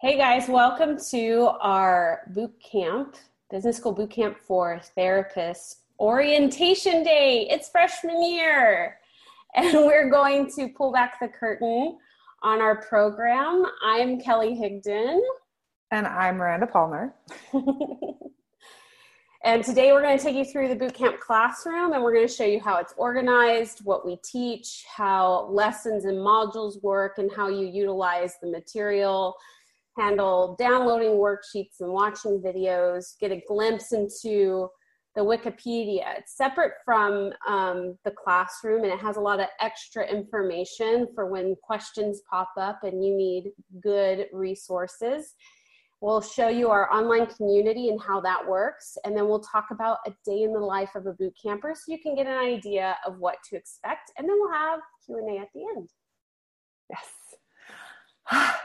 Hey guys, welcome to our boot camp, business school boot camp for therapists orientation day. It's freshman year, and we're going to pull back the curtain on our program. I'm Kelly Higdon. And I'm Miranda Palmer. and today we're going to take you through the bootcamp classroom and we're going to show you how it's organized, what we teach, how lessons and modules work, and how you utilize the material, handle downloading worksheets and watching videos, get a glimpse into the Wikipedia. It's separate from um, the classroom and it has a lot of extra information for when questions pop up and you need good resources. We'll show you our online community and how that works, and then we'll talk about a day in the life of a boot camper so you can get an idea of what to expect, and then we'll have Q&A at the end. Yes.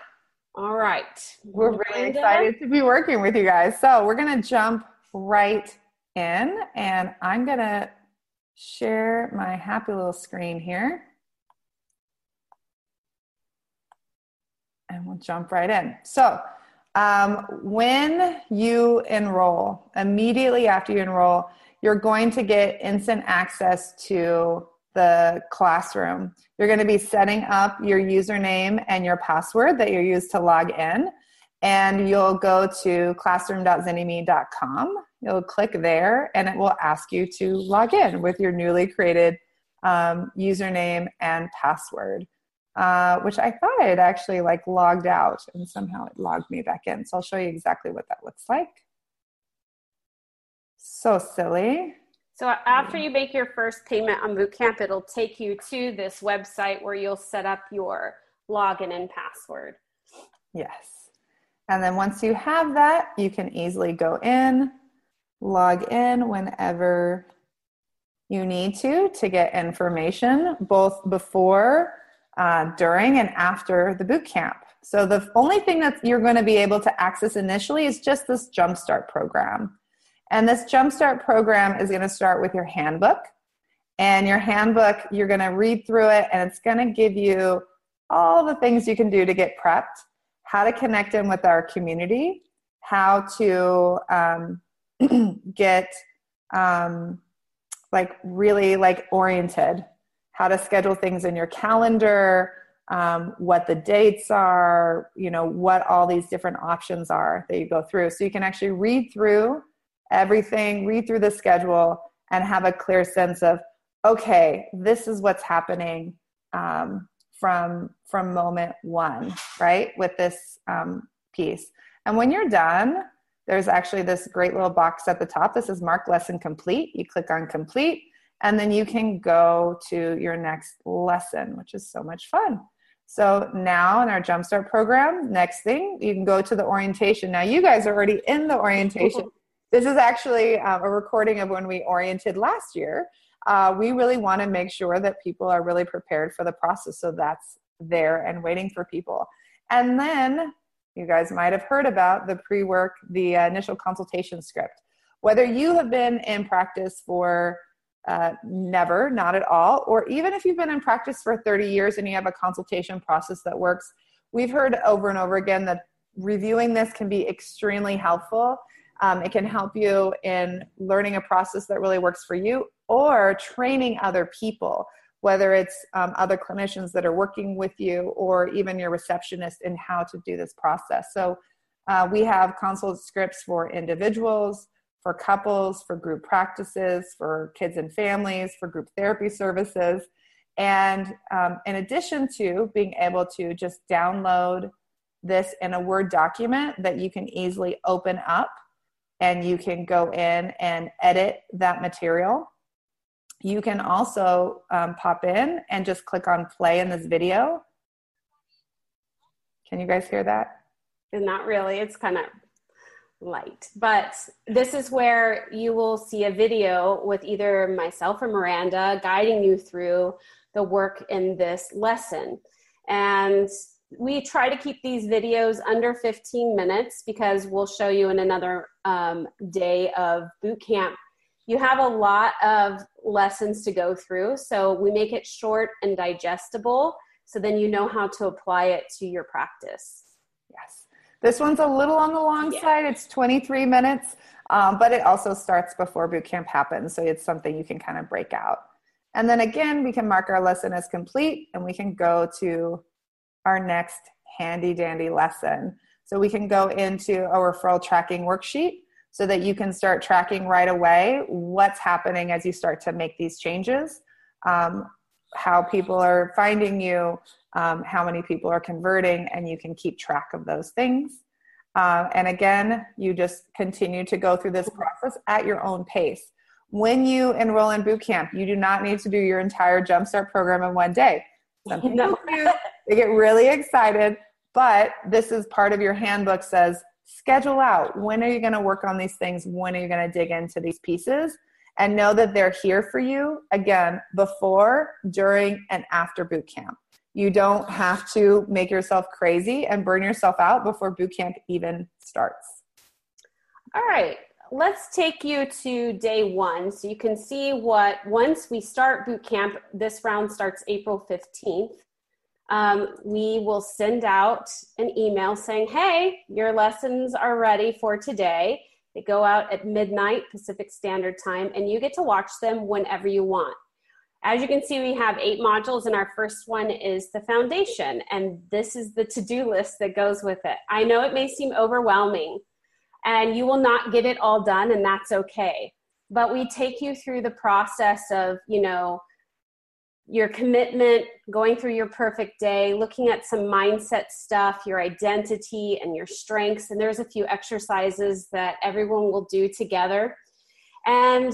All right. We're really excited to be working with you guys. So we're going to jump right in, and I'm going to share my happy little screen here. And we'll jump right in. So um, when you enroll, immediately after you enroll, you're going to get instant access to the classroom. You're going to be setting up your username and your password that you use to log in. And you'll go to classroom.zynnyme.com. You'll click there and it will ask you to log in with your newly created um, username and password uh, which I thought I had actually like logged out and somehow it logged me back in. So I'll show you exactly what that looks like. So silly. So after you make your first payment on Bootcamp, it'll take you to this website where you'll set up your login and password. Yes. And then once you have that, you can easily go in, log in whenever you need to to get information both before uh, during and after the bootcamp. So the only thing that you're going to be able to access initially is just this Jumpstart program. And this Jumpstart program is going to start with your handbook. And your handbook, you're going to read through it, and it's going to give you all the things you can do to get prepped, how to connect in with our community, how to um, get um, like really like oriented how to schedule things in your calendar, um, what the dates are, you know, what all these different options are that you go through. So you can actually read through everything, read through the schedule, and have a clear sense of, okay, this is what's happening um, from from moment one, right? With this um, piece. And when you're done, there's actually this great little box at the top. This is mark lesson complete. You click on complete and then you can go to your next lesson, which is so much fun. So now in our Jumpstart program, next thing, you can go to the orientation. Now, you guys are already in the orientation. This is actually um, a recording of when we oriented last year. Uh, we really want to make sure that people are really prepared for the process. So that's there and waiting for people. And then you guys might have heard about the pre work, the uh, initial consultation script. Whether you have been in practice for uh, never, not at all. Or even if you've been in practice for 30 years and you have a consultation process that works, we've heard over and over again that reviewing this can be extremely helpful. Um, it can help you in learning a process that really works for you or training other people, whether it's um, other clinicians that are working with you or even your receptionist in how to do this process. So uh, we have consult scripts for individuals for couples, for group practices, for kids and families, for group therapy services. And um, in addition to being able to just download this in a Word document that you can easily open up and you can go in and edit that material. You can also um, pop in and just click on play in this video. Can you guys hear that? Not really. It's kind of light. But this is where you will see a video with either myself or Miranda guiding you through the work in this lesson. And we try to keep these videos under 15 minutes because we'll show you in another um, day of boot camp. You have a lot of lessons to go through, so we make it short and digestible so then you know how to apply it to your practice. Yes. This one's a little on the long yeah. side. It's 23 minutes, um, but it also starts before boot camp happens. So it's something you can kind of break out. And then again, we can mark our lesson as complete and we can go to our next handy dandy lesson. So we can go into a referral tracking worksheet so that you can start tracking right away what's happening as you start to make these changes, um, how people are finding you, um, how many people are converting, and you can keep track of those things. Uh, and again, you just continue to go through this process at your own pace. When you enroll in boot camp, you do not need to do your entire Jumpstart program in one day. Some people do. They get really excited, but this is part of your handbook says schedule out. When are you going to work on these things? When are you going to dig into these pieces? And know that they're here for you again before during and after boot camp. You don't have to make yourself crazy and burn yourself out before boot camp even starts. All right let's take you to day one. So you can see what once we start boot camp this round starts april 15th um, we will send out an email saying, hey, your lessons are ready for today. They go out at midnight Pacific Standard Time, and you get to watch them whenever you want. As you can see, we have eight modules, and our first one is the foundation, and this is the to do list that goes with it. I know it may seem overwhelming, and you will not get it all done, and that's okay. But we take you through the process of, you know, your commitment, going through your perfect day, looking at some mindset stuff, your identity and your strengths. And there's a few exercises that everyone will do together. And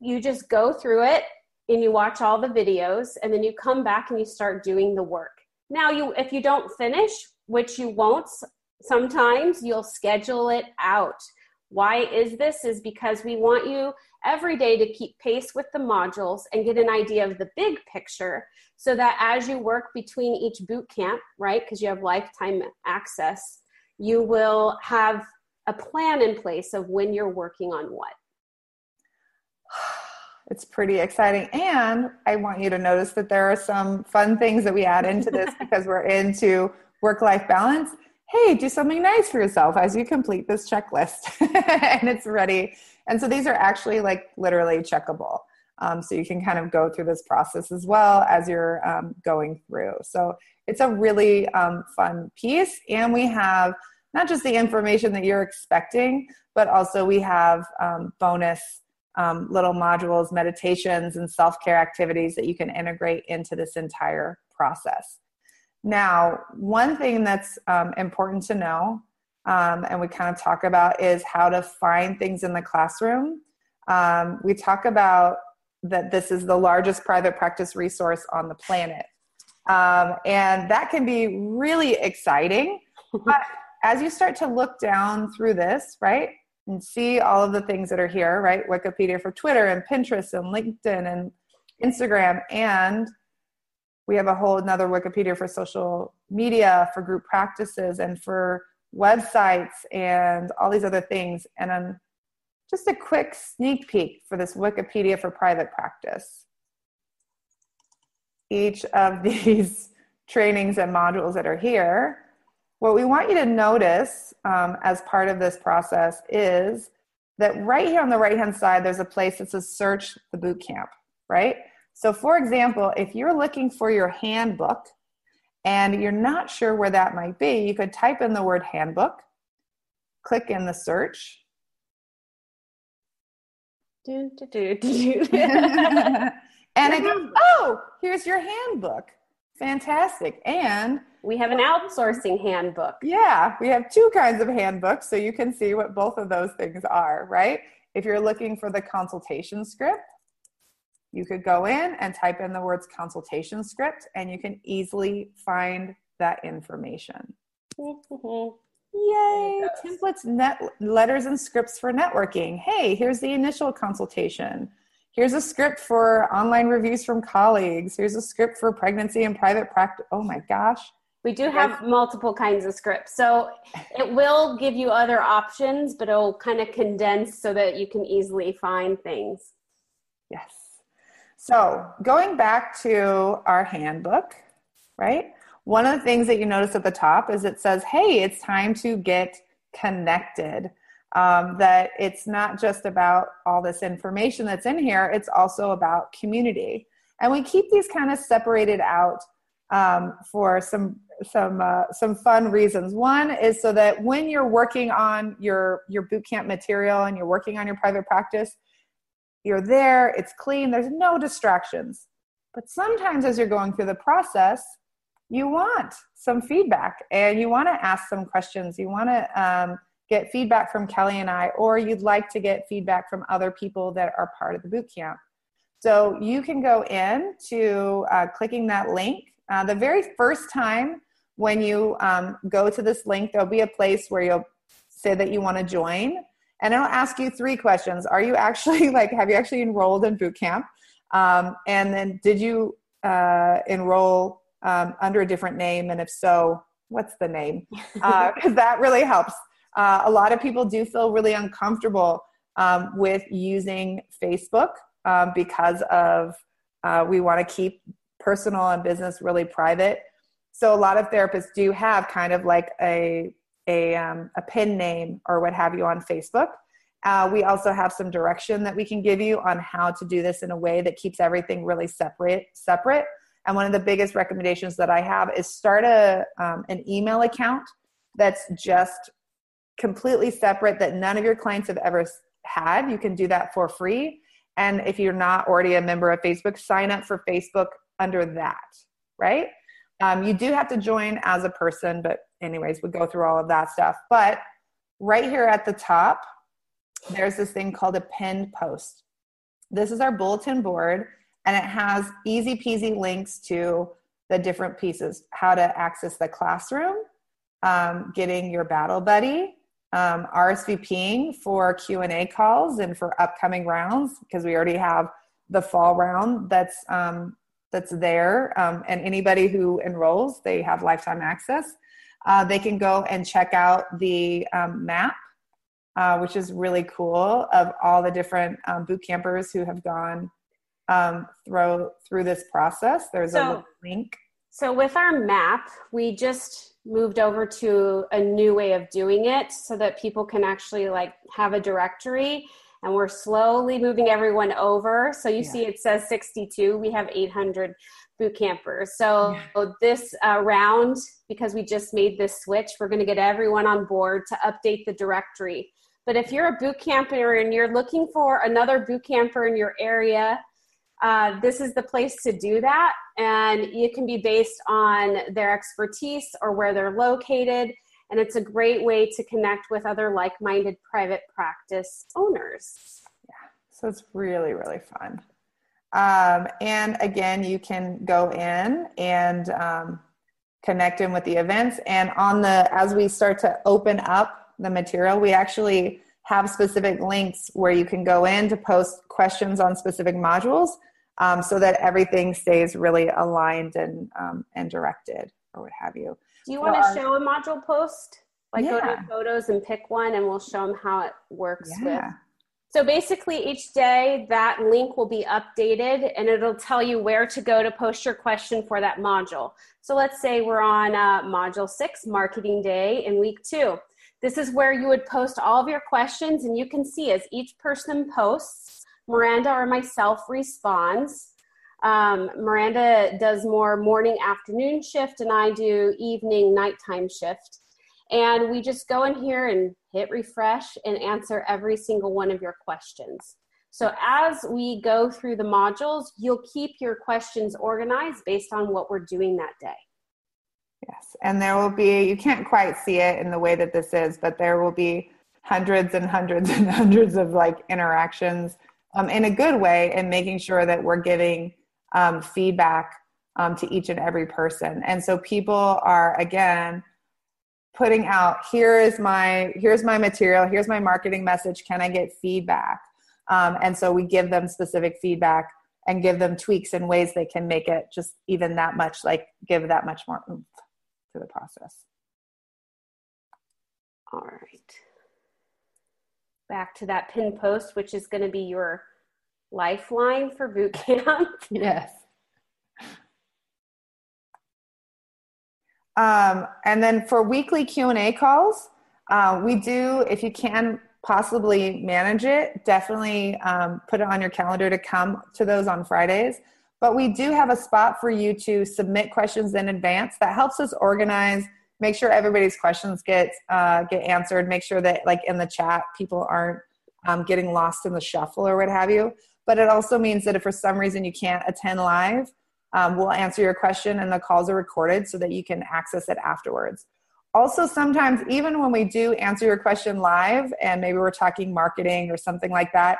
you just go through it and you watch all the videos and then you come back and you start doing the work. Now you if you don't finish, which you won't sometimes, you'll schedule it out. Why is this? Is because we want you every day to keep pace with the modules and get an idea of the big picture so that as you work between each boot camp, right, because you have lifetime access, you will have a plan in place of when you're working on what. It's pretty exciting. And I want you to notice that there are some fun things that we add into this because we're into work life balance hey, do something nice for yourself as you complete this checklist. and it's ready. And so these are actually like literally checkable. Um, so you can kind of go through this process as well as you're um, going through. So it's a really um, fun piece. And we have not just the information that you're expecting, but also we have um, bonus um, little modules, meditations, and self care activities that you can integrate into this entire process. Now, one thing that's um, important to know, um, and we kind of talk about, is how to find things in the classroom. Um, we talk about that this is the largest private practice resource on the planet. Um, and that can be really exciting. But as you start to look down through this, right, and see all of the things that are here, right, Wikipedia for Twitter and Pinterest and LinkedIn and Instagram and we have a whole another wikipedia for social media for group practices and for websites and all these other things. And then just a quick sneak peek for this wikipedia for private practice. Each of these trainings and modules that are here what we want you to notice um, as part of this process is that right here on the right hand side there's a place that says search the boot camp right so, for example, if you're looking for your handbook and you're not sure where that might be, you could type in the word handbook, click in the search. do do do do, and it goes, oh, here's your handbook. Fantastic. And we have an outsourcing handbook. Yeah, we have two kinds of handbooks, so you can see what both of those things are, right? If you're looking for the consultation script, you could go in and type in the words consultation script and you can easily find that information. Yay! Templates, net letters and scripts for networking. Hey, here's the initial consultation. Here's a script for online reviews from colleagues. Here's a script for pregnancy and private practice. Oh my gosh. We do have multiple kinds of scripts. So it will give you other options, but it'll kind of condense so that you can easily find things. Yes. So, going back to our handbook, right? one of the things that you notice at the top is it says, hey, it's time to get connected. Um, that it's not just about all this information that's in here, it's also about community. And we keep these kind of separated out um, for some some uh, some fun reasons. One is so that when you're working on your your boot camp material and you're working on your private practice, you're there, it's clean, there's no distractions. But sometimes as you're going through the process, you want some feedback and you want to ask some questions. You want to um, get feedback from Kelly and I, or you'd like to get feedback from other people that are part of the boot camp. So you can go in to uh, clicking that link. Uh, the very first time when you um, go to this link, there'll be a place where you'll say that you want to join. And it'll ask you three questions. Are you actually like, have you actually enrolled in boot camp? Um, and then did you uh, enroll um, under a different name? And if so, what's the name? Because uh, that really helps. Uh, a lot of people do feel really uncomfortable um, with using Facebook um, because of uh, we want to keep personal and business really private. So a lot of therapists do have kind of like a a, um, a pin name or what have you on Facebook. Uh, we also have some direction that we can give you on how to do this in a way that keeps everything really separate. Separate. And one of the biggest recommendations that I have is start a um, an email account that's just completely separate that none of your clients have ever had. You can do that for free. And if you're not already a member of Facebook, sign up for Facebook under that, right? Um, you do have to join as a person, but anyways, we go through all of that stuff. But right here at the top, there's this thing called a pinned post. This is our bulletin board, and it has easy peasy links to the different pieces how to access the classroom, um, getting your battle buddy, um, RSVPing for Q&A calls and for upcoming rounds because we already have the fall round that's um, that's there um, and anybody who enrolls they have lifetime access. Uh, they can go and check out the um, map uh, which is really cool of all the different um, boot campers who have gone um, through through this process. There's so, a link. So with our map we just moved over to a new way of doing it so that people can actually like have a directory and we're slowly moving everyone over so you yeah. see it says 62 we have 800 boot campers so yeah. this uh, round because we just made this switch we're going to get everyone on board to update the directory but if you're a boot camper and you're looking for another boot camper in your area uh, this is the place to do that. And it can be based on their expertise or where they're located. And it's a great way to connect with other like minded private practice owners. Yeah, so it's really, really fun. Um, and again, you can go in and um, connect in with the events. And on the, as we start to open up the material, we actually have specific links where you can go in to post questions on specific modules um, so that everything stays really aligned and um, and directed or what have you. Do you want to show a module post? Like yeah. go to photos and pick one, and we'll show them how it works yeah. with. So basically, each day that link will be updated and it'll tell you where to go to post your question for that module. So let's say we're on uh, module six, marketing day in week two. This is where you would post all of your questions, and you can see as each person posts, Miranda or myself responds. Um, Miranda does more morning afternoon shift, and I do evening nighttime shift. And we just go in here and hit refresh and answer every single one of your questions. So as we go through the modules, you'll keep your questions organized based on what we're doing that day. Yes, and there will be, you can't quite see it in the way that this is, but there will be hundreds and hundreds and hundreds of like interactions um, in a good way and making sure that we're giving um, feedback um, to each and every person. And so people are again putting out here is my here's my material here's my marketing message can i get feedback? Um, and so we give them specific feedback and give them tweaks and ways they can make it just even that much like give that much more oomph to the process. All right. Back to that pin post, which is going to be your lifeline for boot camp. yes. Um, and then for weekly Q&A calls, uh, we do, if you can possibly manage it, definitely um, put it on your calendar to come to those on Fridays. But we do have a spot for you to submit questions in advance. That helps us organize, make sure everybody's questions get uh, get answered. Make sure that like in the chat, people aren't um, getting lost in the shuffle or what have you. But it also means that if for some reason you can't attend live, um, we'll answer your question and the calls are recorded so that you can access it afterwards. Also, sometimes even when we do answer your question live and maybe we're talking marketing or something like that,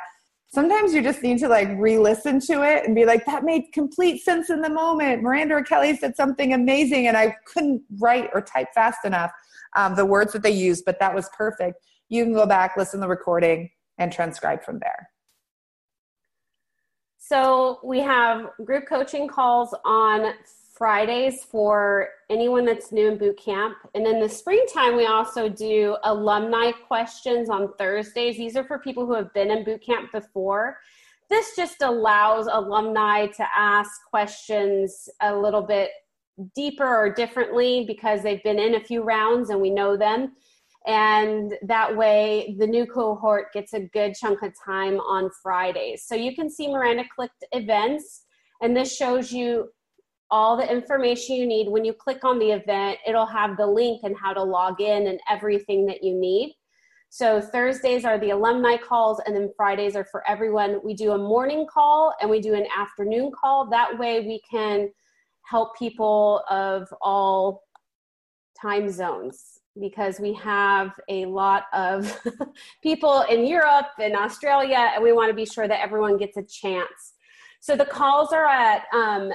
sometimes you just need to like re-listen to it and be like that made complete sense in the moment. Miranda or kelly said something amazing and i couldn't write or type fast enough um, the words that they used but that was perfect. You can go back listen to the recording and transcribe from there so we have group coaching calls on Fridays for anyone that's new in boot camp. And in the springtime, we also do alumni questions on Thursdays. These are for people who have been in boot camp before. This just allows alumni to ask questions a little bit deeper or differently because they've been in a few rounds and we know them. And that way, the new cohort gets a good chunk of time on Fridays. So you can see Miranda clicked events, and this shows you all the information you need. When you click on the event, it'll have the link and how to log in and everything that you need. So Thursdays are the alumni calls, and then Fridays are for everyone. We do a morning call and we do an afternoon call. That way, we can help people of all time zones because we have a lot of people in Europe and Australia, and we want to be sure that everyone gets a chance. So the calls are at um,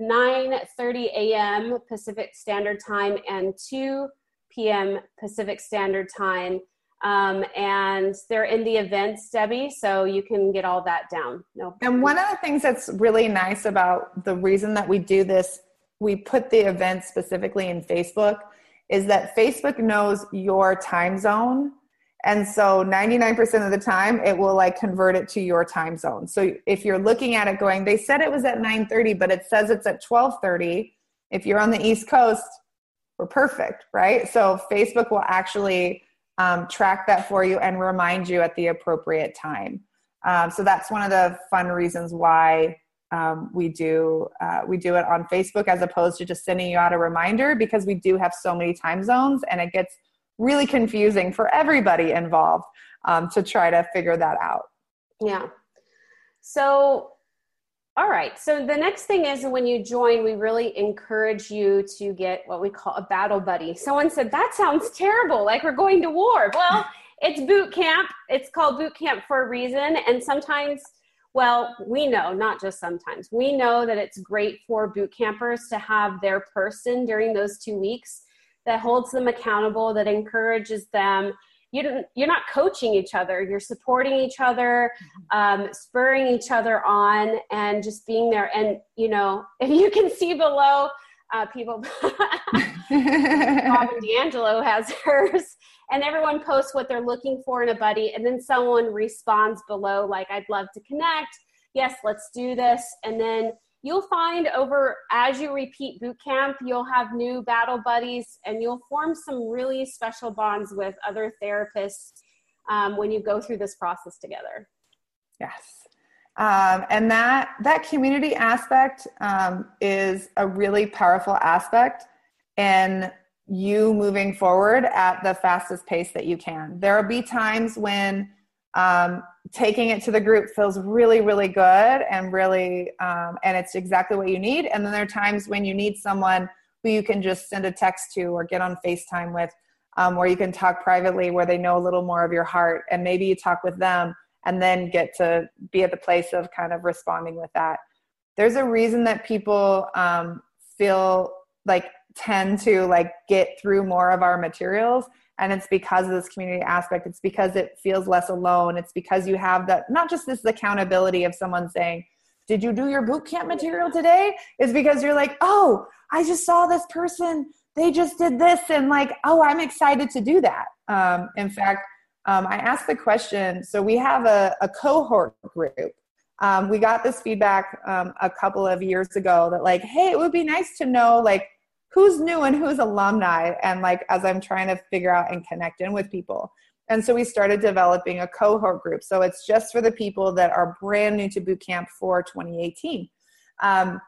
9:30 a.m. Pacific Standard Time and 2 p.m. Pacific Standard Time. Um, and they're in the events, Debbie, so you can get all that down. No. And one of the things that's really nice about the reason that we do this, we put the events specifically in Facebook, is that Facebook knows your time zone and so 99% of the time it will like convert it to your time zone. So if you're looking at it going, they said it was at 9:30, but it says it's at 12:30. If you're on the East Coast, we're perfect, right? So Facebook will actually um, track that for you and remind you at the appropriate time. Um, so that's one of the fun reasons why um, we do uh, we do it on Facebook as opposed to just sending you out a reminder because we do have so many time zones and it gets really confusing for everybody involved um, to try to figure that out. Yeah. So, all right. So the next thing is when you join, we really encourage you to get what we call a battle buddy. Someone said, that sounds terrible, like we're going to war. Well, it's boot camp. It's called boot camp for a reason. And sometimes, well, we know, not just sometimes, we know that it's great for boot campers to have their person during those two weeks that holds them accountable, that encourages them. You don't, you're not coaching each other, you're supporting each other, um, spurring each other on, and just being there. And, you know, if you can see below, uh, people, Bob and D'Angelo has hers, and everyone posts what they're looking for in a buddy, and then someone responds below, like, I'd love to connect. Yes, let's do this. And then you'll find over as you repeat boot camp, you'll have new battle buddies and you'll form some really special bonds with other therapists um, when you go through this process together. Yes. Um, and that that community aspect um, is a really powerful aspect in you moving forward at the fastest pace that you can. There will be times when um, taking it to the group feels really really good and really um, and it's exactly what you need and then there are times when you need someone who you can just send a text to or get on facetime with um, where you can talk privately where they know a little more of your heart and maybe you talk with them and then get to be at the place of kind of responding with that. There's a reason that people um, feel like tend to like get through more of our materials and it's because of this community aspect. It's because it feels less alone. It's because you have that not just this accountability of someone saying did you do your boot camp material today? Is because you're like oh i just saw this person. They just did this and like oh i'm excited to do that. Um, in fact um, i asked the question so we have a, a cohort group. Um, we got this feedback um, a couple of years ago that like hey it would be nice to know like who's new and who's alumni and like as i'm trying to figure out and connect in with people. And so we started developing a cohort group. So it's just for the people that are brand new to boot camp for 2018 um,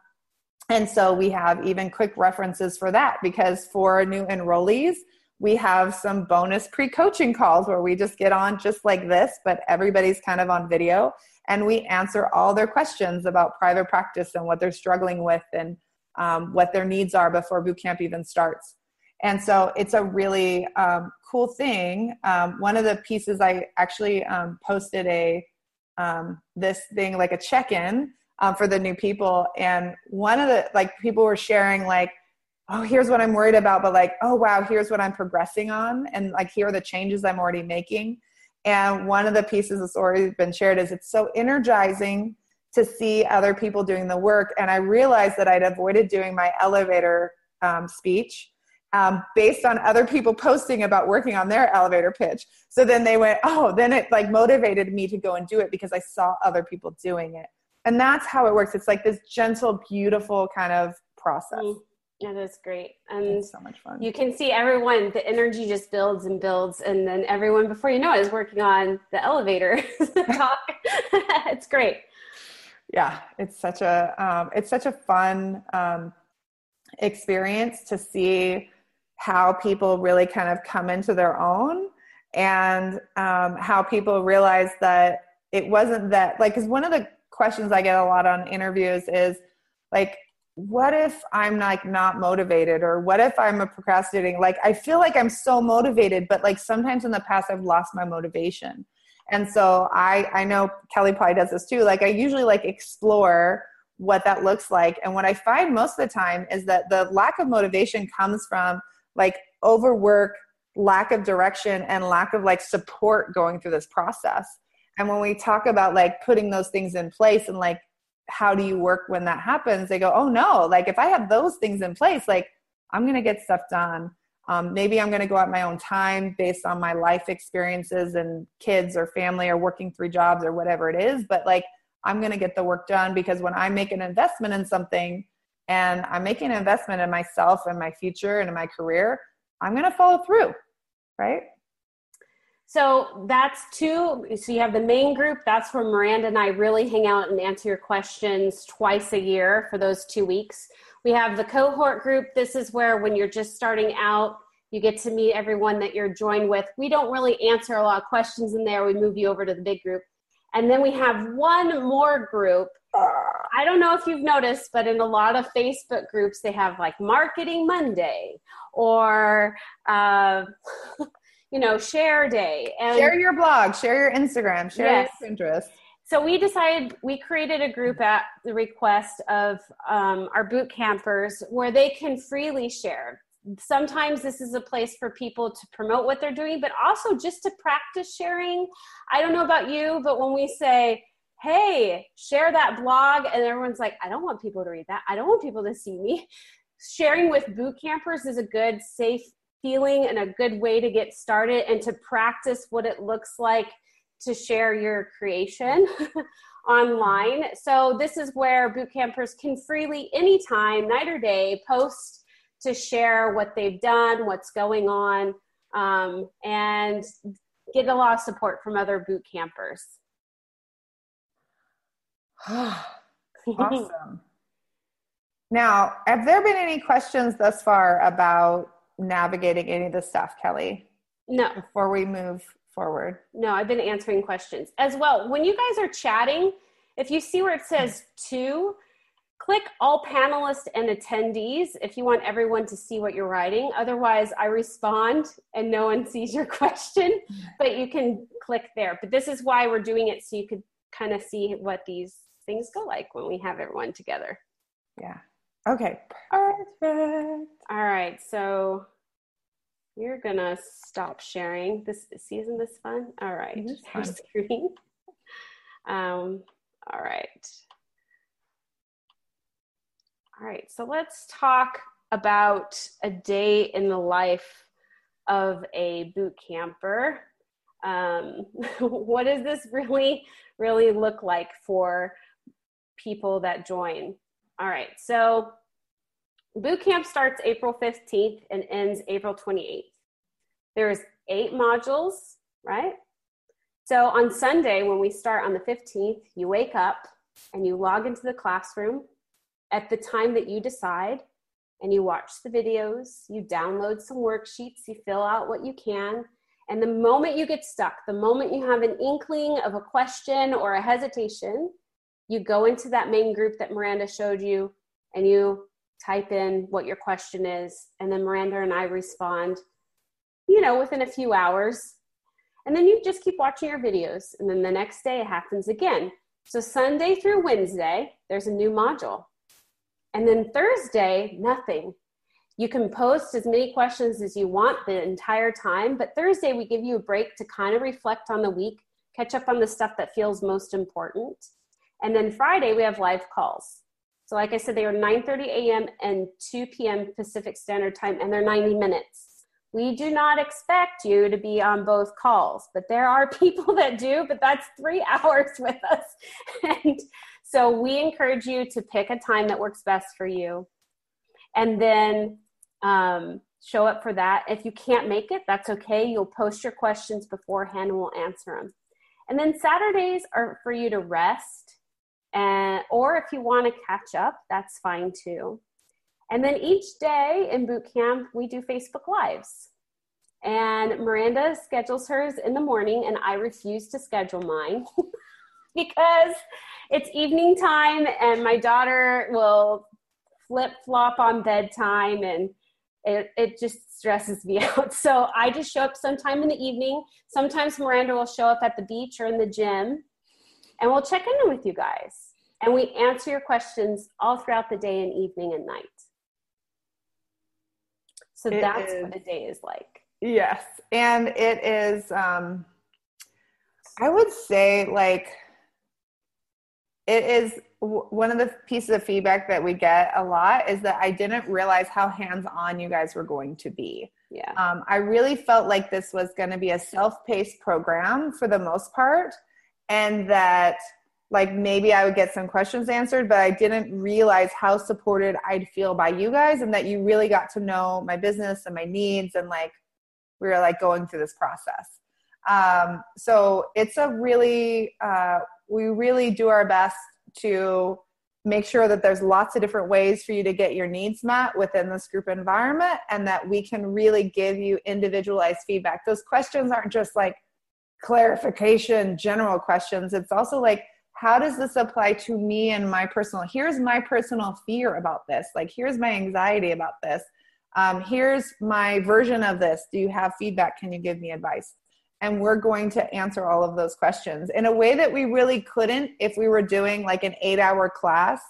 and so we have even quick references for that because for new enrollees we have some bonus pre-coaching calls where we just get on just like this but everybody's kind of on video and we answer all their questions about private practice and what they're struggling with and um, what their needs are before boot camp even starts. And so it's a really um, cool thing. Um, one of the pieces I actually um, posted a um, this thing like a check-in uh, for the new people, and one of the like people were sharing like, oh, here's what I'm worried about, but like, oh wow, here's what I'm progressing on, and like here are the changes I'm already making. And one of the pieces that's already been shared is it's so energizing to see other people doing the work. And I realized that I'd avoided doing my elevator um, speech um, based on other people posting about working on their elevator pitch. So then they went, oh, then it like motivated me to go and do it because I saw other people doing it. And that's how it works. It's like this gentle, beautiful kind of process. Mm. It is great. And it's so much fun. You can see everyone, the energy just builds and builds. And then everyone, before you know it, is working on the elevator talk. it's great yeah it's such a um, it's such a fun um, experience to see how people really kind of come into their own and um, how people realize that it wasn't that like because one of the questions i get a lot on interviews is like what if i'm like not motivated or what if i'm a procrastinating like i feel like i'm so motivated but like sometimes in the past i've lost my motivation and so I I know Kelly probably does this too. Like I usually like explore what that looks like. And what I find most of the time is that the lack of motivation comes from like overwork, lack of direction, and lack of like support going through this process. And when we talk about like putting those things in place and like how do you work when that happens, they go, oh no, like if I have those things in place, like I'm gonna get stuff done. Um, maybe I'm going to go at my own time based on my life experiences and kids or family or working three jobs or whatever it is. But like, I'm going to get the work done because when I make an investment in something and I'm making an investment in myself and my future and in my career, I'm going to follow through. Right. So that's two. So you have the main group. That's where Miranda and I really hang out and answer your questions twice a year for those two weeks. We have the cohort group. This is where, when you're just starting out, you get to meet everyone that you're joined with. We don't really answer a lot of questions in there. We move you over to the big group. And then we have one more group. I don't know if you've noticed, but in a lot of Facebook groups, they have like Marketing Monday or, uh, you know, Share Day. And share your blog, share your Instagram, share yes. your Pinterest so we decided we created a group at the request of um, our boot campers where they can freely share sometimes this is a place for people to promote what they're doing but also just to practice sharing i don't know about you but when we say hey share that blog and everyone's like i don't want people to read that i don't want people to see me sharing with boot campers is a good safe feeling and a good way to get started and to practice what it looks like to share your creation online. So this is where boot campers can freely, anytime, night or day, post to share what they've done, what's going on, um, and get a lot of support from other boot campers. awesome. now, have there been any questions thus far about navigating any of the stuff, Kelly? No. Before we move forward. No, I've been answering questions as well. When you guys are chatting, if you see where it says two, click all panelists and attendees if you want everyone to see what you're writing. Otherwise, I respond and no one sees your question, but you can click there. But this is why we're doing it so you could kind of see what these things go like when we have everyone together. Yeah. Okay. Perfect. All right. So we're gonna stop sharing this season this fun all right mm-hmm. screen um all right all right so let's talk about a day in the life of a boot camper um, what does this really really look like for people that join all right so Boot camp starts April 15th and ends April 28th. There's eight modules, right? So on Sunday, when we start on the 15th, you wake up and you log into the classroom at the time that you decide and you watch the videos, you download some worksheets, you fill out what you can. And the moment you get stuck, the moment you have an inkling of a question or a hesitation, you go into that main group that Miranda showed you and you type in what your question is. And then Miranda and I respond, you know, within a few hours. And then you just keep watching your videos. And then the next day it happens again. So Sunday through Wednesday, there's a new module. And then Thursday, nothing. You can post as many questions as you want the entire time, but Thursday we give you a break to kind of reflect on the week, catch up on the stuff that feels most important. And then Friday we have live calls. So like I said, they are 9:30 a.m. and 2 p.m. Pacific Standard Time, and they're 90 minutes. We do not expect you to be on both calls, but there are people that do, but that's three hours with us. And so we encourage you to pick a time that works best for you and then um, show up for that. If you can't make it, that's okay. You'll post your questions beforehand and we'll answer them. And then Saturdays are for you to rest. Or if you want to catch up, that's fine too. And then each day in boot camp, we do Facebook Lives. And Miranda schedules hers in the morning, and I refuse to schedule mine because it's evening time, and my daughter will flip flop on bedtime, and it, it just stresses me out. So I just show up sometime in the evening. Sometimes Miranda will show up at the beach or in the gym, and we'll check in with you guys. And we answer your questions all throughout the day and evening and night. So it that's is, what a day is like. Yes. And it is, um, I would say, like, it is one of the pieces of feedback that we get a lot is that I didn't realize how hands on you guys were going to be. Yeah. Um, I really felt like this was going to be a self paced program for the most part, and that like maybe I would get some questions answered, but I didn't realize how supported I'd feel by you guys and that you really got to know my business and my needs and like we were like going through this process. Um, so it's a really, uh, we really do our best to make sure that there's lots of different ways for you to get your needs met within this group environment and that we can really give you individualized feedback. Those questions aren't just like clarification, general questions. It's also like, how does this apply to me and my personal here's my personal fear about this like here's my anxiety about this. Um, here's my version of this. Do you have feedback? Can you give me advice? And we're going to answer all of those questions in a way that we really couldn't if we were doing like an eight hour class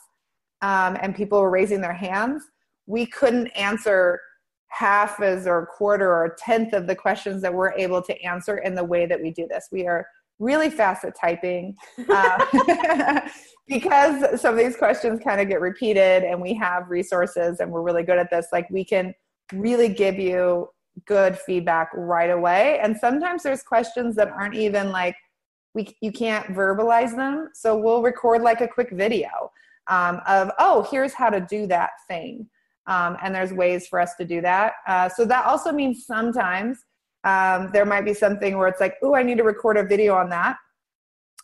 um, and people were raising their hands. We couldn't answer half as or a quarter or a tenth of the questions that we're able to answer in the way that we do this. We are really fast at typing uh, because some of these questions kind of get repeated and we have resources and we're really good at this like we can really give you good feedback right away. And sometimes there's questions that aren't even like we you can't verbalize them. So we'll record like a quick video um, of oh here's how to do that thing um, and there's ways for us to do that. Uh, so that also means sometimes um, there might be something where it's like, oh, I need to record a video on that.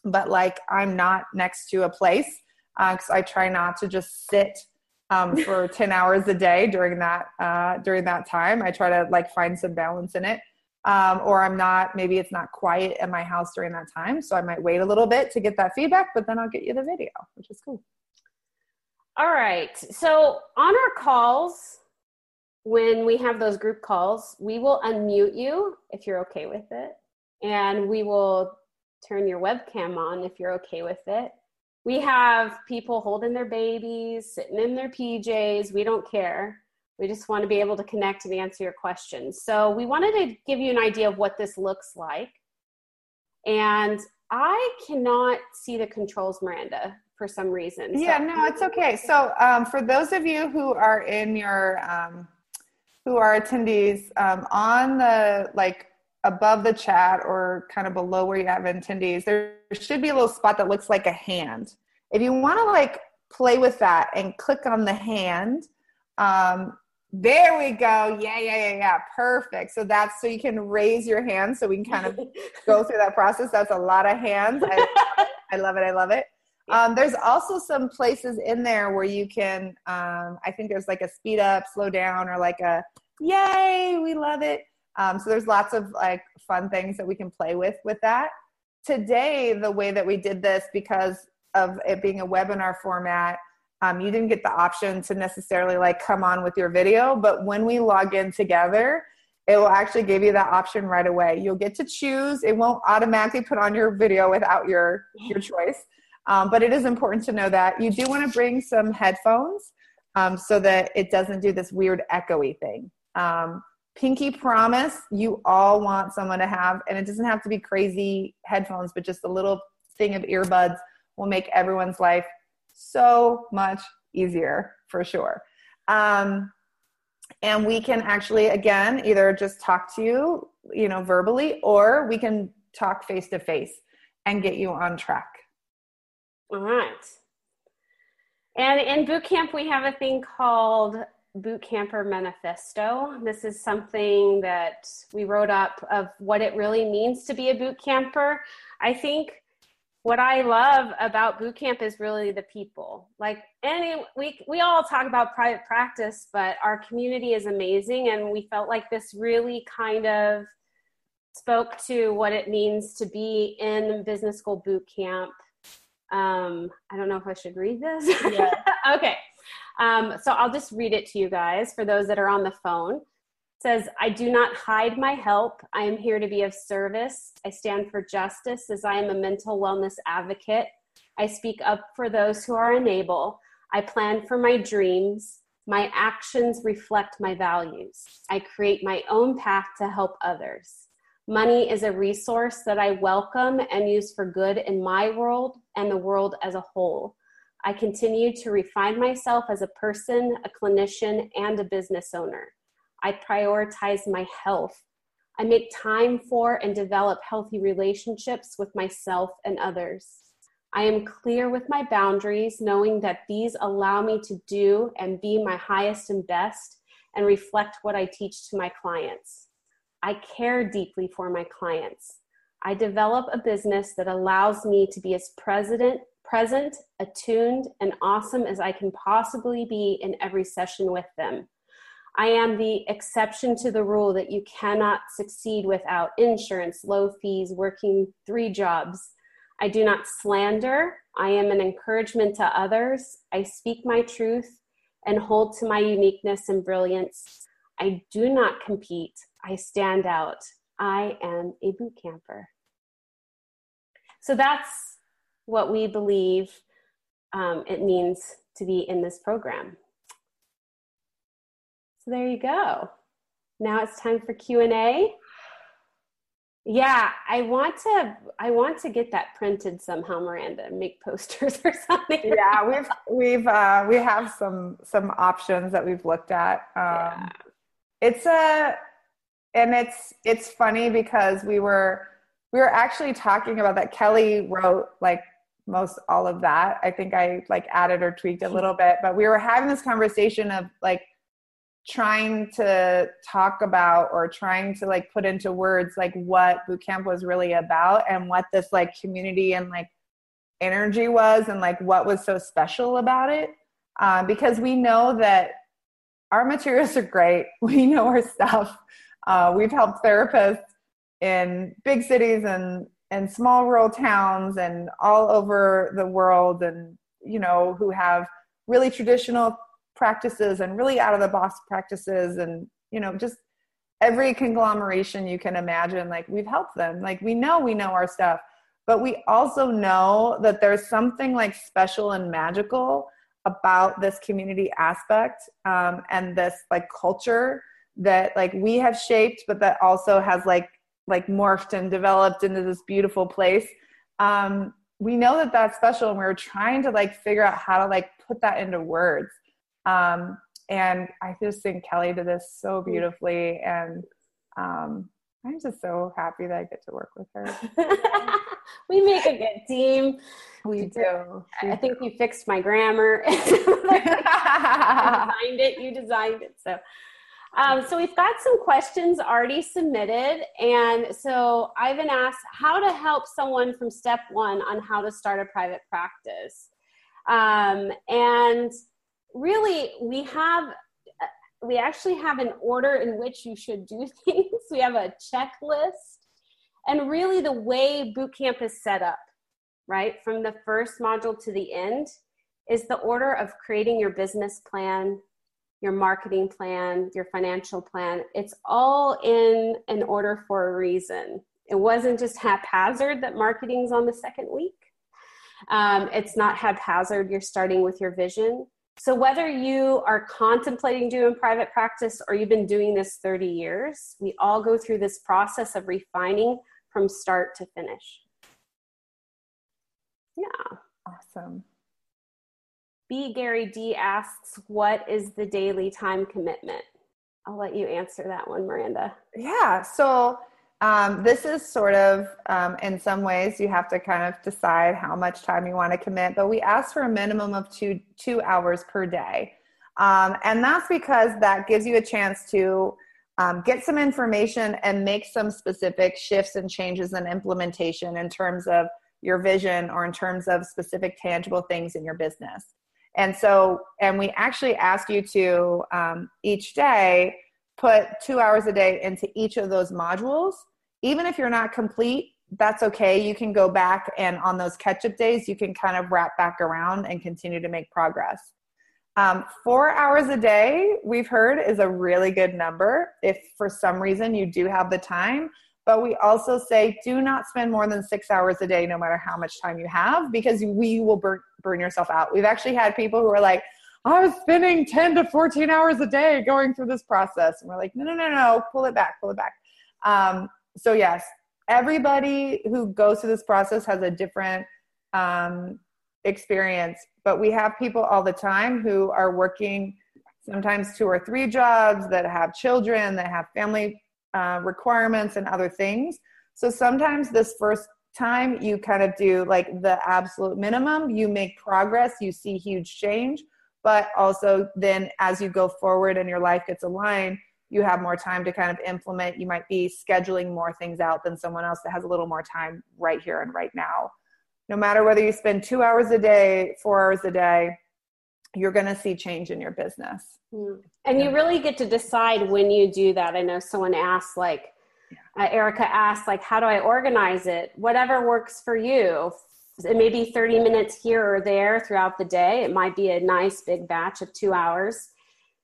But like, I'm not next to a place because uh, I try not to just sit um, for 10 hours a day during that uh, during that time. I try to like find some balance in it. Um, or I'm not, maybe it's not quiet in my house during that time. So I might wait a little bit to get that feedback, but then I'll get you the video, which is cool. All right. So on our calls, when we have those group calls, we will unmute you if you're okay with it. And we will turn your webcam on if you're okay with it. We have people holding their babies, sitting in their PJs. We don't care. We just want to be able to connect and answer your questions. So we wanted to give you an idea of what this looks like. And I cannot see the controls, Miranda, for some reason. So. Yeah, no, it's okay. So um, for those of you who are in your um, who are attendees um, on the like above the chat or kind of below where you have attendees there should be a little spot that looks like a hand if you want to like play with that and click on the hand Um, there we go. Yeah, yeah, yeah, yeah. Perfect. So that's so you can raise your hand so we can kind of go through that process. That's a lot of hands. I, I love it. I love it. Um, there's also some places in there where you can, um, I think there's like a speed up, slow down, or like a yay, we love it. Um, so there's lots of like fun things that we can play with with that. Today, the way that we did this, because of it being a webinar format, um, you didn't get the option to necessarily like come on with your video, but when we log in together, it will actually give you that option right away. You'll get to choose. It won't automatically put on your video without your your choice. Um, but it is important to know that you do want to bring some headphones um, so that it doesn't do this weird echoey thing. Um, pinky promise you all want someone to have, and it doesn't have to be crazy headphones, but just a little thing of earbuds will make everyone's life so much easier for sure. Um, and we can actually, again, either just talk to you, you know, verbally, or we can talk face to face and get you on track. All right. And in boot camp, we have a thing called Boot Camper Manifesto. This is something that we wrote up of what it really means to be a boot camper. I think what I love about boot camp is really the people. Like any we we all talk about private practice, but our community is amazing and we felt like this really kind of spoke to what it means to be in business school boot camp um, I don't know if I should read this. Yeah. okay. Um, so I'll just read it to you guys for those that are on the phone. It says, I do not hide my help. I am here to be of service. I stand for justice as I am a mental wellness advocate. I speak up for those who are unable. I plan for my dreams. My actions reflect my values. I create my own path to help others. Money is a resource that I welcome and use for good in my world and the world as a whole. I continue to refine myself as a person, a clinician, and a business owner. I prioritize my health. I make time for and develop healthy relationships with myself and others. I am clear with my boundaries, knowing that these allow me to do and be my highest and best and reflect what I teach to my clients. I care deeply for my clients. I develop a business that allows me to be as present, present, attuned, and awesome as I can possibly be in every session with them. I am the exception to the rule that you cannot succeed without insurance, low fees, working three jobs. I do not slander. I am an encouragement to others. I speak my truth and hold to my uniqueness and brilliance. I do not compete. I stand out. I am a boot camper. So that's what we believe um, it means to be in this program. So there you go. Now it's time for Q&A. Yeah, I want to I want to get that printed somehow, Miranda, make posters or something. Yeah, we've we've uh, we have some some options that we've looked at. Um, yeah. It's a and it's it's funny because we were we were actually talking about that. Kelly wrote like most all of that. I think i like added or tweaked a little bit but we were having this conversation of like trying to talk about or trying to like put into words like what bootcamp was really about and what this like community and like energy was and like what was so special about it. Um, because we know that our materials are great. We know our stuff uh, we've helped therapists in big cities and and small rural towns and all over the world and you know who have really traditional practices and really out of the box practices and you know just every conglomeration you can imagine like we've helped them. Like we know we know our stuff but we also know that there's something like special and magical about this community aspect um, and this like culture that like we have shaped but that also has like like morphed and developed into this beautiful place um we know that that's special and we are trying to like figure out how to like put that into words um and i just think kelly did this so beautifully and um i'm just so happy that i get to work with her we make a good team. We do. I think you fixed my grammar. you designed it. You designed it. So, um, so we've got some questions already submitted, and so Ivan asked how to help someone from step one on how to start a private practice, um, and really we have we actually have an order in which you should do things. We have a checklist, and really the way bootcamp is set up right, from the first module to the end, is the order of creating your business plan, your marketing plan, your financial plan. It's all in an order for a reason. It wasn't just haphazard that marketing's on the second week. Um, it's not haphazard, you're starting with your vision. So, whether you are contemplating doing private practice or you've been doing this 30 years, we all go through this process of refining from start to finish. Yeah. Awesome. B. Gary D asks, What is the daily time commitment? I'll let you answer that one, Miranda. Yeah. So, um, this is sort of, um, in some ways, you have to kind of decide how much time you want to commit, but we ask for a minimum of two, two hours per day. Um, and that's because that gives you a chance to um, get some information and make some specific shifts and changes and implementation in terms of your vision or in terms of specific tangible things in your business. And so, and we actually ask you to um, each day put two hours a day into each of those modules. Even if you're not complete, that's okay. You can go back and on those catch up days, you can kind of wrap back around and continue to make progress. Um, four hours a day, we've heard, is a really good number. If for some reason you do have the time, but we also say do not spend more than six hours a day, no matter how much time you have, because we will burn, burn yourself out. We've actually had people who are like, I was spending 10 to 14 hours a day going through this process. And we're like, no, no, no, no, pull it back, pull it back. Um, so, yes, everybody who goes through this process has a different um, experience, but we have people all the time who are working sometimes two or three jobs that have children, that have family uh, requirements and other things. So sometimes this first time you kind of do like the absolute minimum, you make progress, you see huge change, but also then as you go forward and your life gets aligned, you have more time to kind of implement. You might be scheduling more things out than someone else that has a little more time right here and right now. No matter whether you spend two hours a day, four hours a day, you're going to see change in your business. Mm. And you really get to decide when you do that. I know someone asked, like, uh, Erica asked, like, how do I organize it? Whatever works for you. It may be 30 minutes here or there throughout the day. It might be a nice big batch of two hours.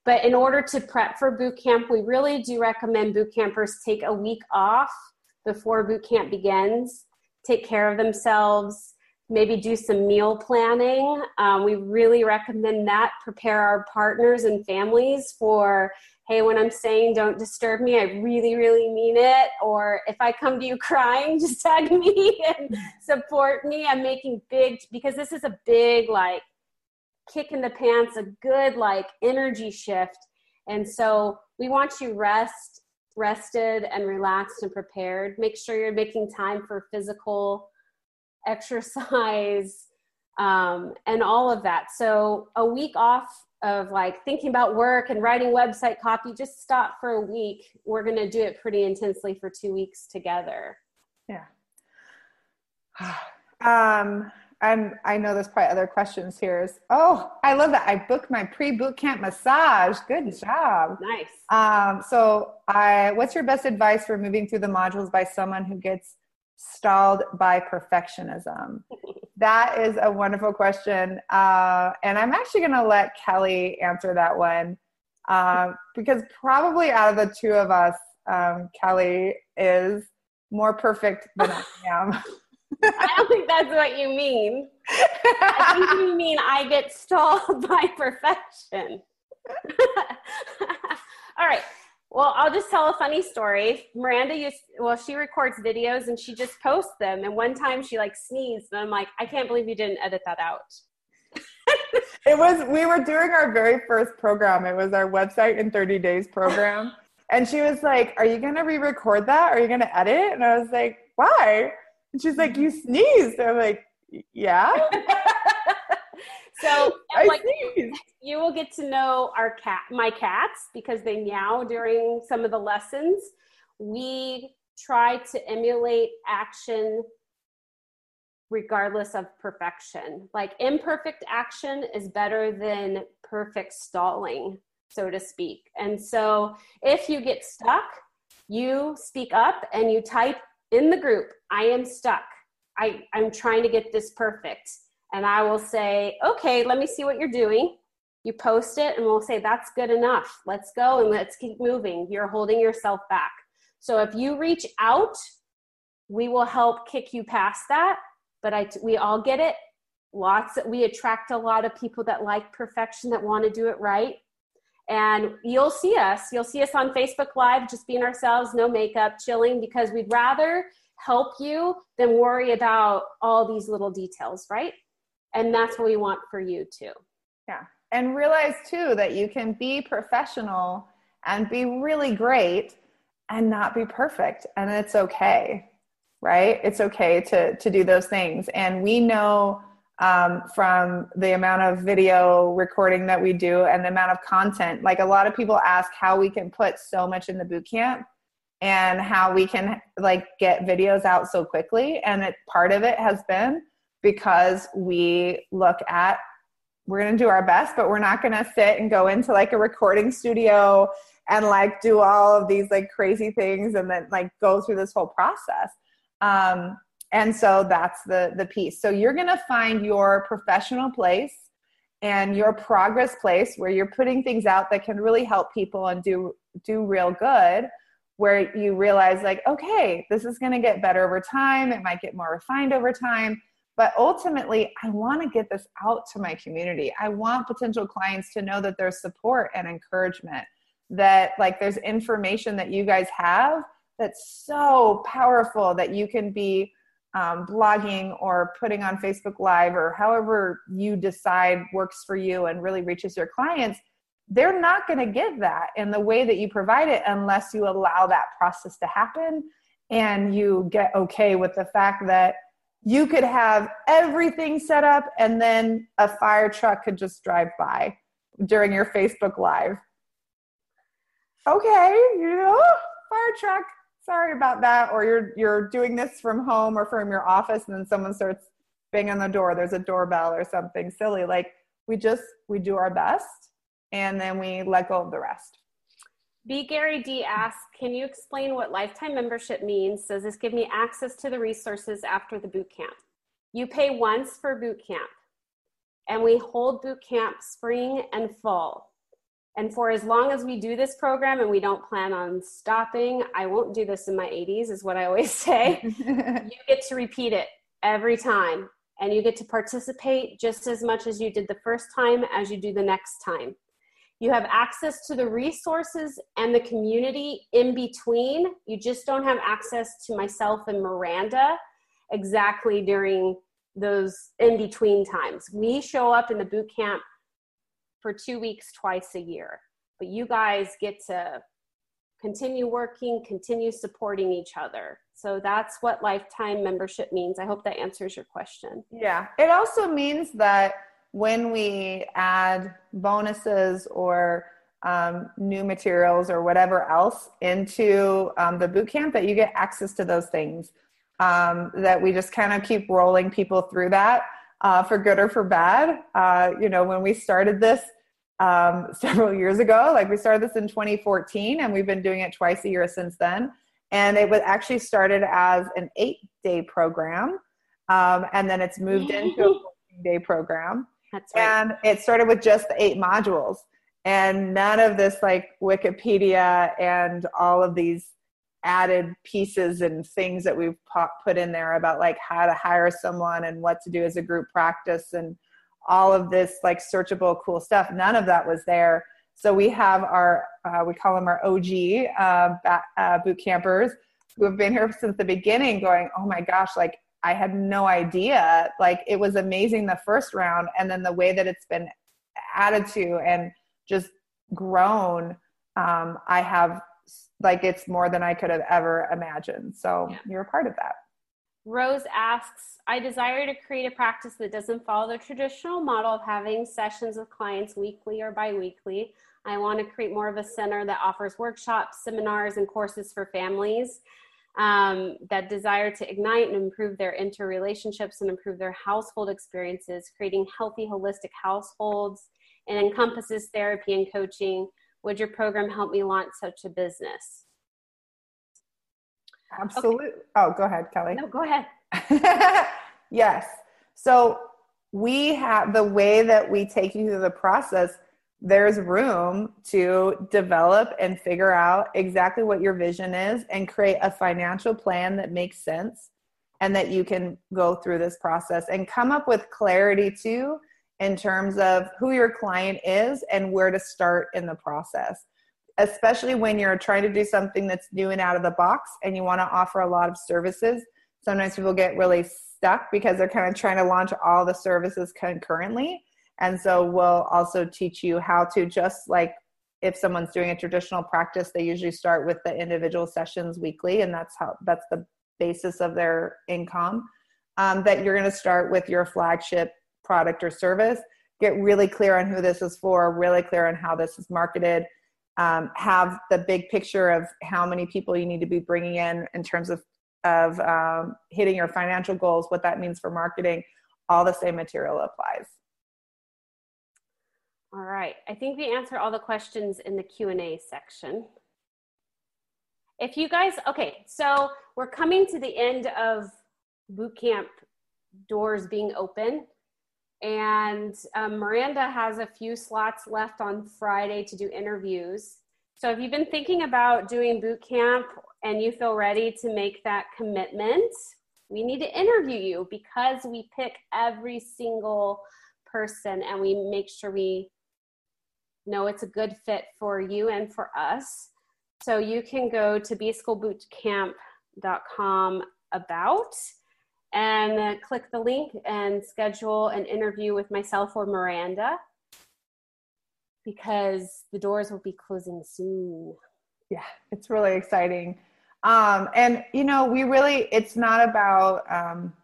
But in order to prep for boot camp, we really do recommend boot campers take a week off before boot camp begins, take care of themselves, maybe do some meal planning. Um, we really recommend that. Prepare our partners and families for, hey, when I'm saying don't disturb me, I really, really mean it. Or if I come to you crying, just tag me and support me. I'm making big, because this is a big, like, kick in the pants, a good, like, energy shift. And so we want you rest, rested and relaxed and prepared. Make sure you're making time for physical exercise, um, and all of that. So a week off of like thinking about work and writing website copy, just stop for a week. We're going to do it pretty intensely for two weeks together. Yeah. Um, I'm, I know there's probably other questions here. Is, oh, I love that. I booked my pre-boot camp massage. Good job. Nice. Um, so I, what's your best advice for moving through the modules by someone who gets stalled by perfectionism? that is a wonderful question. Uh, and I'm actually going to let Kelly answer that one uh, because probably out of the two of us, um, Kelly is more perfect than I am. I don't think that's what you mean. I think you mean I get stalled by perfection. All right. Well, I'll just tell a funny story. Miranda used, well, she records videos and she just posts them. And one time she like sneezed, and I'm like, I can't believe you didn't edit that out. it was, we were doing our very first program. It was our website in 30 days program. and she was like, Are you going to re record that? Are you going to edit? And I was like, Why? And she's like, you sneezed. I'm like, yeah. so like, you will get to know our cat, my cats, because they meow during some of the lessons. We try to emulate action regardless of perfection. Like imperfect action is better than perfect stalling, so to speak. And so if you get stuck, you speak up and you type in the group, I am stuck. I, I'm trying to get this perfect. And I will say, okay, let me see what you're doing. You post it and we'll say, that's good enough. Let's go and let's keep moving. You're holding yourself back. So if you reach out, we will help kick you past that but I, we all get it. Lots we attract a lot of people that like perfection, that want to do it right. And you'll see us. You'll see us on Facebook Live, just being ourselves, no makeup, chilling, because we'd rather help you than worry about all these little details, right? And that's what we want for you too. Yeah. And realize too that you can be professional and be really great and not be perfect. And it's okay right? It's okay to to do those things, and we know um, from the amount of video recording that we do and the amount of content. Like a lot of people ask how we can put so much in the boot camp and how we can like get videos out so quickly. And it, part of it has been because we look at we're going to do our best, but we're not going to sit and go into like a recording studio and like do all of these like crazy things and then like go through this whole process. Um, and so that's the the piece. So you're going to find your professional place and your progress place where you're putting things out that can really help people and do do real good where you realize like okay this is going to get better over time it might get more refined over time but ultimately i want to get this out to my community. I want potential clients to know that there's support and encouragement that like there's information that you guys have that's so powerful that you can be um, blogging or putting on Facebook Live or however you decide works for you and really reaches your clients, they're not going to get that in the way that you provide it unless you allow that process to happen and you get okay with the fact that you could have everything set up and then a fire truck could just drive by during your Facebook Live. Okay, you know, fire truck, sorry about that. Or you're you're doing this from home or from your office and then someone starts banging on the door. There's a doorbell or something silly. Like we just we do our best and then we let go of the rest B. Gary D asks, can you explain what lifetime membership means? Does this give me access to the resources after the boot camp? You pay once for boot camp, and we hold boot camp spring and fall. And for as long as we do this program and we don't plan on stopping, I won't do this in my 80s, is what I always say. you get to repeat it every time and you get to participate just as much as you did the first time as you do the next time. You have access to the resources and the community in between. You just don't have access to myself and Miranda exactly during those in between times. We show up in the boot camp for two weeks twice a year. But you guys get to continue working, continue supporting each other. So that's what lifetime membership means. I hope that answers your question. Yeah. It also means that when we add bonuses or um, new materials or whatever else into um, the boot camp, that you get access to those things. Um, that we just kind of keep rolling people through that uh, for good or for bad. Uh, you know, when we started this um, several years ago, like we started this in 2014, and we've been doing it twice a year since then. And it was actually started as an eight day program, um, and then it's moved into a 14 day program. That's right. And it started with just the eight modules and none of this like Wikipedia and all of these added pieces and things that we've put in there about like how to hire someone and what to do as a group practice and all of this like searchable cool stuff none of that was there so we have our uh, we call them our og uh, uh, boot campers who have been here since the beginning going oh my gosh like i had no idea like it was amazing the first round and then the way that it's been added to and just grown um, i have like it's more than I could have ever imagined. So yeah. you're a part of that. Rose asks, I desire to create a practice that doesn't follow the traditional model of having sessions with clients weekly or biweekly. I want to create more of a center that offers workshops, seminars, and courses for families um, that desire to ignite and improve their interrelationships and improve their household experiences, creating healthy, holistic households, and encompasses therapy and coaching. Would your program help me launch such a business? Absolutely. Okay. Oh, go ahead, Kelly. No, go ahead. yes. So we have the way that we take you through the process there's room to develop and figure out exactly what your vision is and create a financial plan that makes sense and that you can go through this process and come up with clarity too in terms of who your client is and where to start in the process especially when you're trying to do something that's new and out of the box and you want to offer a lot of services. Sometimes people get really stuck because they're kind of trying to launch all the services concurrently and so we'll also teach you how to just like if someone's doing a traditional practice, they usually start with the individual sessions weekly, and that's how that's the basis of their income. Um, that you're going to start with your flagship product or service. Get really clear on who this is for, really clear on how this is marketed. Um, have the big picture of how many people you need to be bringing in in terms of of um, hitting your financial goals, what that means for marketing. All the same material applies. All right, I think we answered all the questions in the Q&A section. If you guys, okay, so we're coming to the end of boot camp doors being open and um, Miranda has a few slots left on Friday to do interviews. So if you've been thinking about doing boot camp and you feel ready to make that commitment, we need to interview you because we pick every single person and we make sure we know it's a good fit for you and for us. So you can go to bschoolbootcamp.com about and click the link and schedule an interview with myself or Miranda because the doors will be closing soon. Yeah, it's really exciting. Um, and you know, we really, it's not about, um,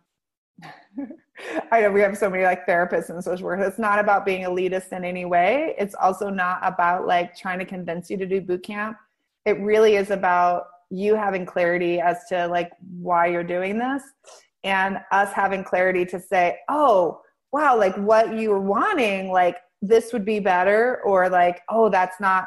I know we have so many like therapists and social workers. It's not about being elitist in any way. It's also not about like trying to convince you to do boot camp. It really is about you having clarity as to like why you're doing this and us having clarity to say, oh, wow, like what you were wanting, like this would be better, or like, oh, that's not,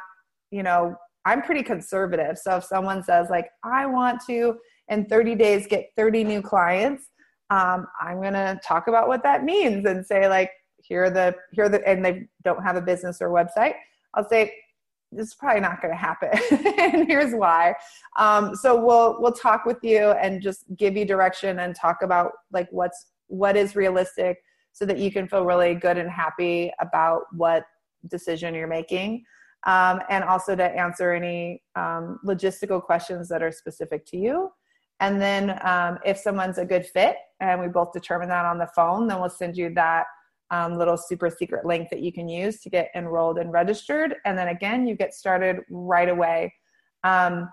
you know, I'm pretty conservative. So if someone says, like, I want to in 30 days get 30 new clients, um, I'm going to talk about what that means and say like, here the, here the, and they don't have a business or website. I'll say, this is probably not going to happen and here's why. Um, so we'll we'll talk with you and just give you direction and talk about like what's what is realistic so that you can feel really good and happy about what decision you're making. Um, and also to answer any um, logistical questions that are specific to you and then um, if someone's a good fit and we both determine that on the phone, then we'll send you that um, little super secret link that you can use to get enrolled and registered. And then again, you get started right away. Um,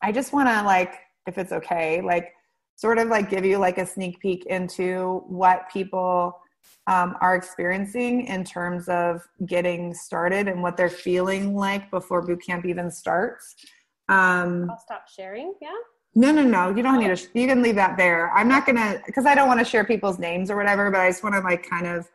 I just want to like, if it's okay, like sort of like give you like a sneak peek into what people um, are experiencing in terms of getting started and what they're feeling like before boot camp even starts. Um, I'll stop sharing. Yeah. No, no, no. You don't need to. You can leave that there. I'm not gonna because I don't want to share people's names or whatever. But I just want to like kind of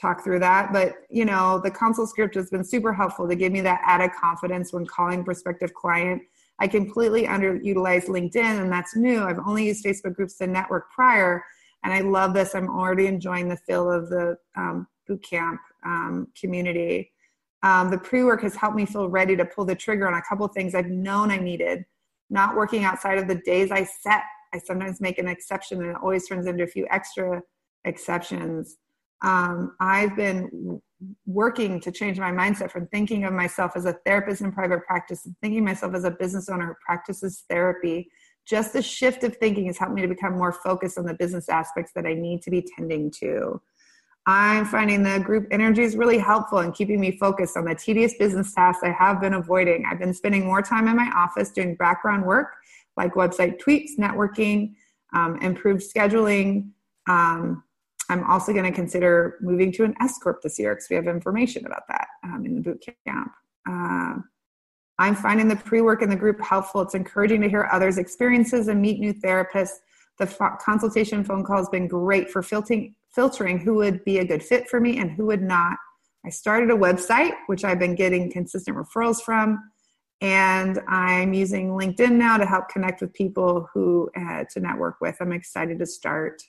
talk through that. But you know, the consult script has been super helpful to give me that added confidence when calling prospective client. I completely underutilized LinkedIn, and that's new. I've only used Facebook groups to network prior, and I love this. I'm already enjoying the feel of the um, boot camp um, community. Um, the pre work has helped me feel ready to pull the trigger on a couple things I've known I needed not working outside of the days I set. I sometimes make an exception and it always turns into a few extra exceptions. Um, I've been working to change my mindset from thinking of myself as a therapist in private practice and thinking myself as a business owner who practices therapy. Just the shift of thinking has helped me to become more focused on the business aspects that I need to be tending to. I'm finding the group energy is really helpful in keeping me focused on the tedious business tasks I have been avoiding. I've been spending more time in my office doing background work like website tweaks, networking, um, improved scheduling. Um, I'm also going to consider moving to an S corp this year because we have information about that um, in the boot camp. Uh, I'm finding the pre work in the group helpful. It's encouraging to hear others' experiences and meet new therapists. The consultation phone call has been great for filtering, filtering who would be a good fit for me and who would not. I started a website, which I've been getting consistent referrals from, and I'm using LinkedIn now to help connect with people who uh, to network with. I'm excited to start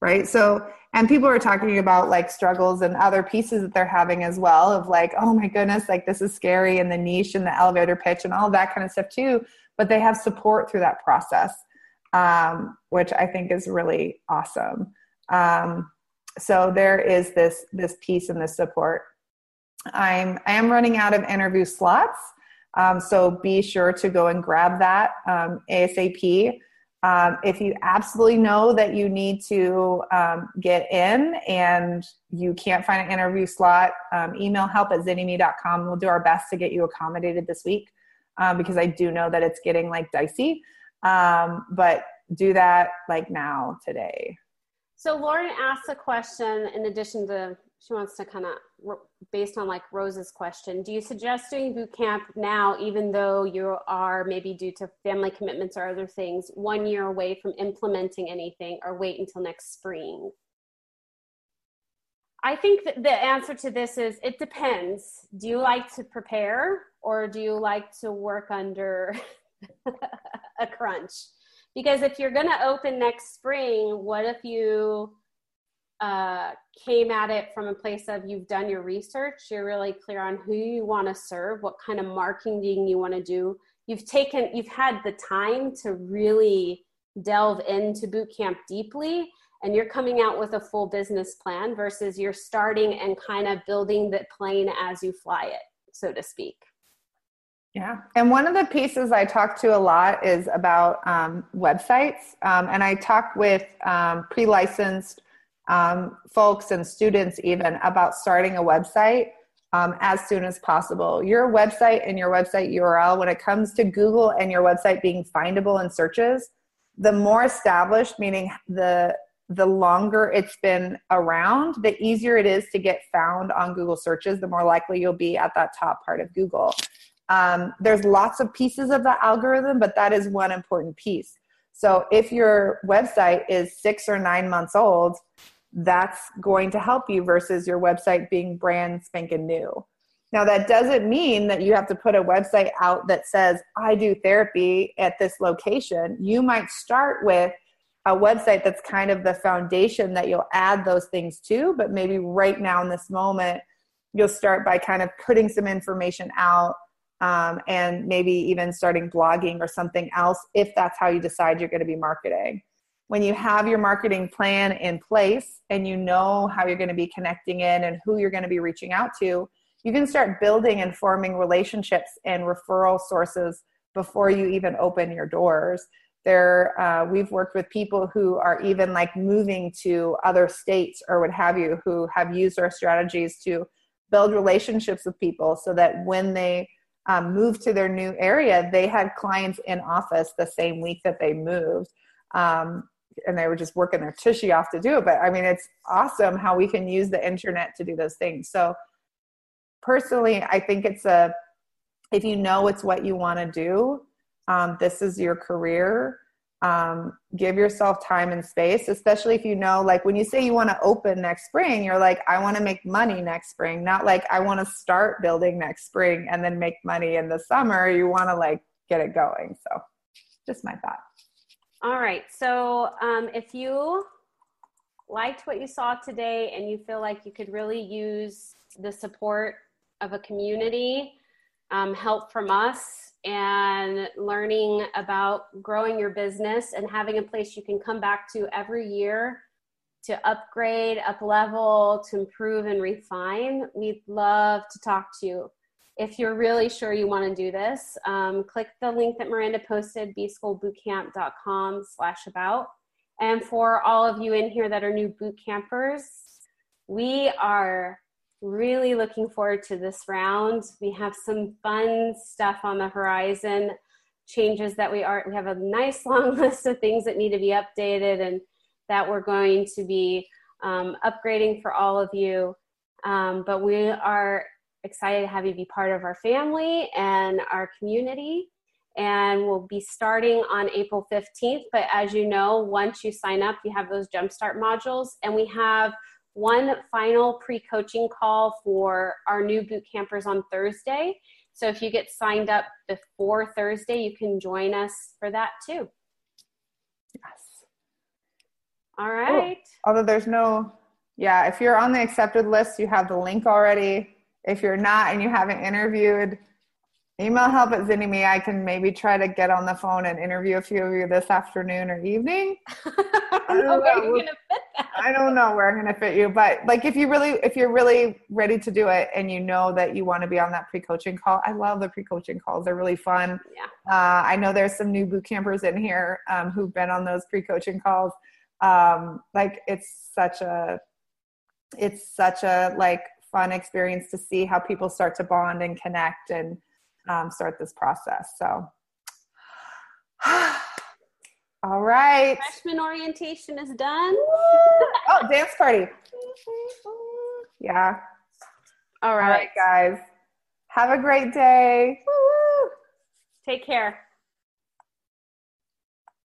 right so and people are talking about like struggles and other pieces that they're having as well of like oh my goodness like this is scary and the niche and the elevator pitch and all that kind of stuff too but they have support through that process um, which i think is really awesome um, so there is this this piece and this support i'm i am running out of interview slots um, so be sure to go and grab that um, asap um, if you absolutely know that you need to um, get in and you can't find an interview slot, um, email help at zynnyme.com. We'll do our best to get you accommodated this week um, because I do know that it's getting like dicey. Um, but do that like now today. So Lauren asked a question in addition to she wants to kind of based on like rose's question do you suggest doing boot camp now even though you are maybe due to family commitments or other things one year away from implementing anything or wait until next spring? I think that the answer to this is it depends. Do you like to prepare or do you like to work under a crunch because if you're going to open next spring what if you uh, came at it from a place of you've done your research, you're really clear on who you want to serve, what kind of marketing you want to do. You've taken, you've had the time to really delve into boot camp deeply, and you're coming out with a full business plan versus you're starting and kind of building the plane as you fly it, so to speak. Yeah. And one of the pieces I talk to a lot is about um, websites. Um, and I talk with um, pre licensed um, folks and students even about starting a website um, as soon as possible. Your website and your website URL, when it comes to Google and your website being findable in searches, the more established, meaning the the longer it's been around, the easier it is to get found on Google searches, the more likely you'll be at that top part of Google. Um, there's lots of pieces of the algorithm, but that is one important piece. So if your website is six or nine months old, that's going to help you versus your website being brand spanking new. Now, that doesn't mean that you have to put a website out that says, I do therapy at this location. You might start with a website that's kind of the foundation that you'll add those things to, but maybe right now in this moment, you'll start by kind of putting some information out um, and maybe even starting blogging or something else if that's how you decide you're going to be marketing when you have your marketing plan in place and you know how you're going to be connecting in and who you're going to be reaching out to, you can start building and forming relationships and referral sources before you even open your doors. There, uh, we've worked with people who are even like moving to other states or what have you, who have used our strategies to build relationships with people so that when they um, move to their new area, they had clients in office the same week that they moved. Um, and they were just working their tushy off to do it. But I mean, it's awesome how we can use the internet to do those things. So personally, I think it's a, if you know it's what you want to do, um, this is your career. Um, give yourself time and space, especially if you know, like when you say you want to open next spring, you're like, I want to make money next spring, not like I want to start building next spring and then make money in the summer. You want to like get it going. So, just my thought. All right. So um, if you liked what you saw today and you feel like you could really use the support of a community, um, help from us, and learning about growing your business and having a place you can come back to every year to upgrade, up level, to improve and refine, we'd love to talk to you if you're really sure you want to do this, um, click the link that Miranda posted, bschoolbootcamp.com slash about. And for all of you in here that are new boot campers, we are really looking forward to this round. We have some fun stuff on the horizon. changes that we are we have a nice long list of things that need to be updated and that we're going to be um, upgrading for all of you um, but we are excited to have you be part of our family and our community and we'll be starting on April 15th. But as you know, once you sign up, you have those Jumpstart modules, and we have one final pre coaching call for our new boot campers on Thursday. So if you get signed up before Thursday, you can join us for that too. Yes. All right. Although there's no, yeah, if you're on the accepted list, you have the link already. If you're not and you haven't interviewed, email help at Zynny Me. I can maybe try to get on the phone and interview a few of you this afternoon or evening. I don't know where you're gonna fit that. I don't know where I'm gonna fit you, but like if you really if you're really ready to do it and you know that you want to be on that pre-coaching call, I love the pre-coaching calls. They're really fun. Yeah. Uh, I know there's some new boot campers in here um, who've been on those pre-coaching calls. Um, like it's such a it's such a like fun experience to see how people start to bond and connect and um, start this process. So, all right. Freshman orientation is done. oh, dance party. Yeah. All All right. right, guys. Have a great day. Take care.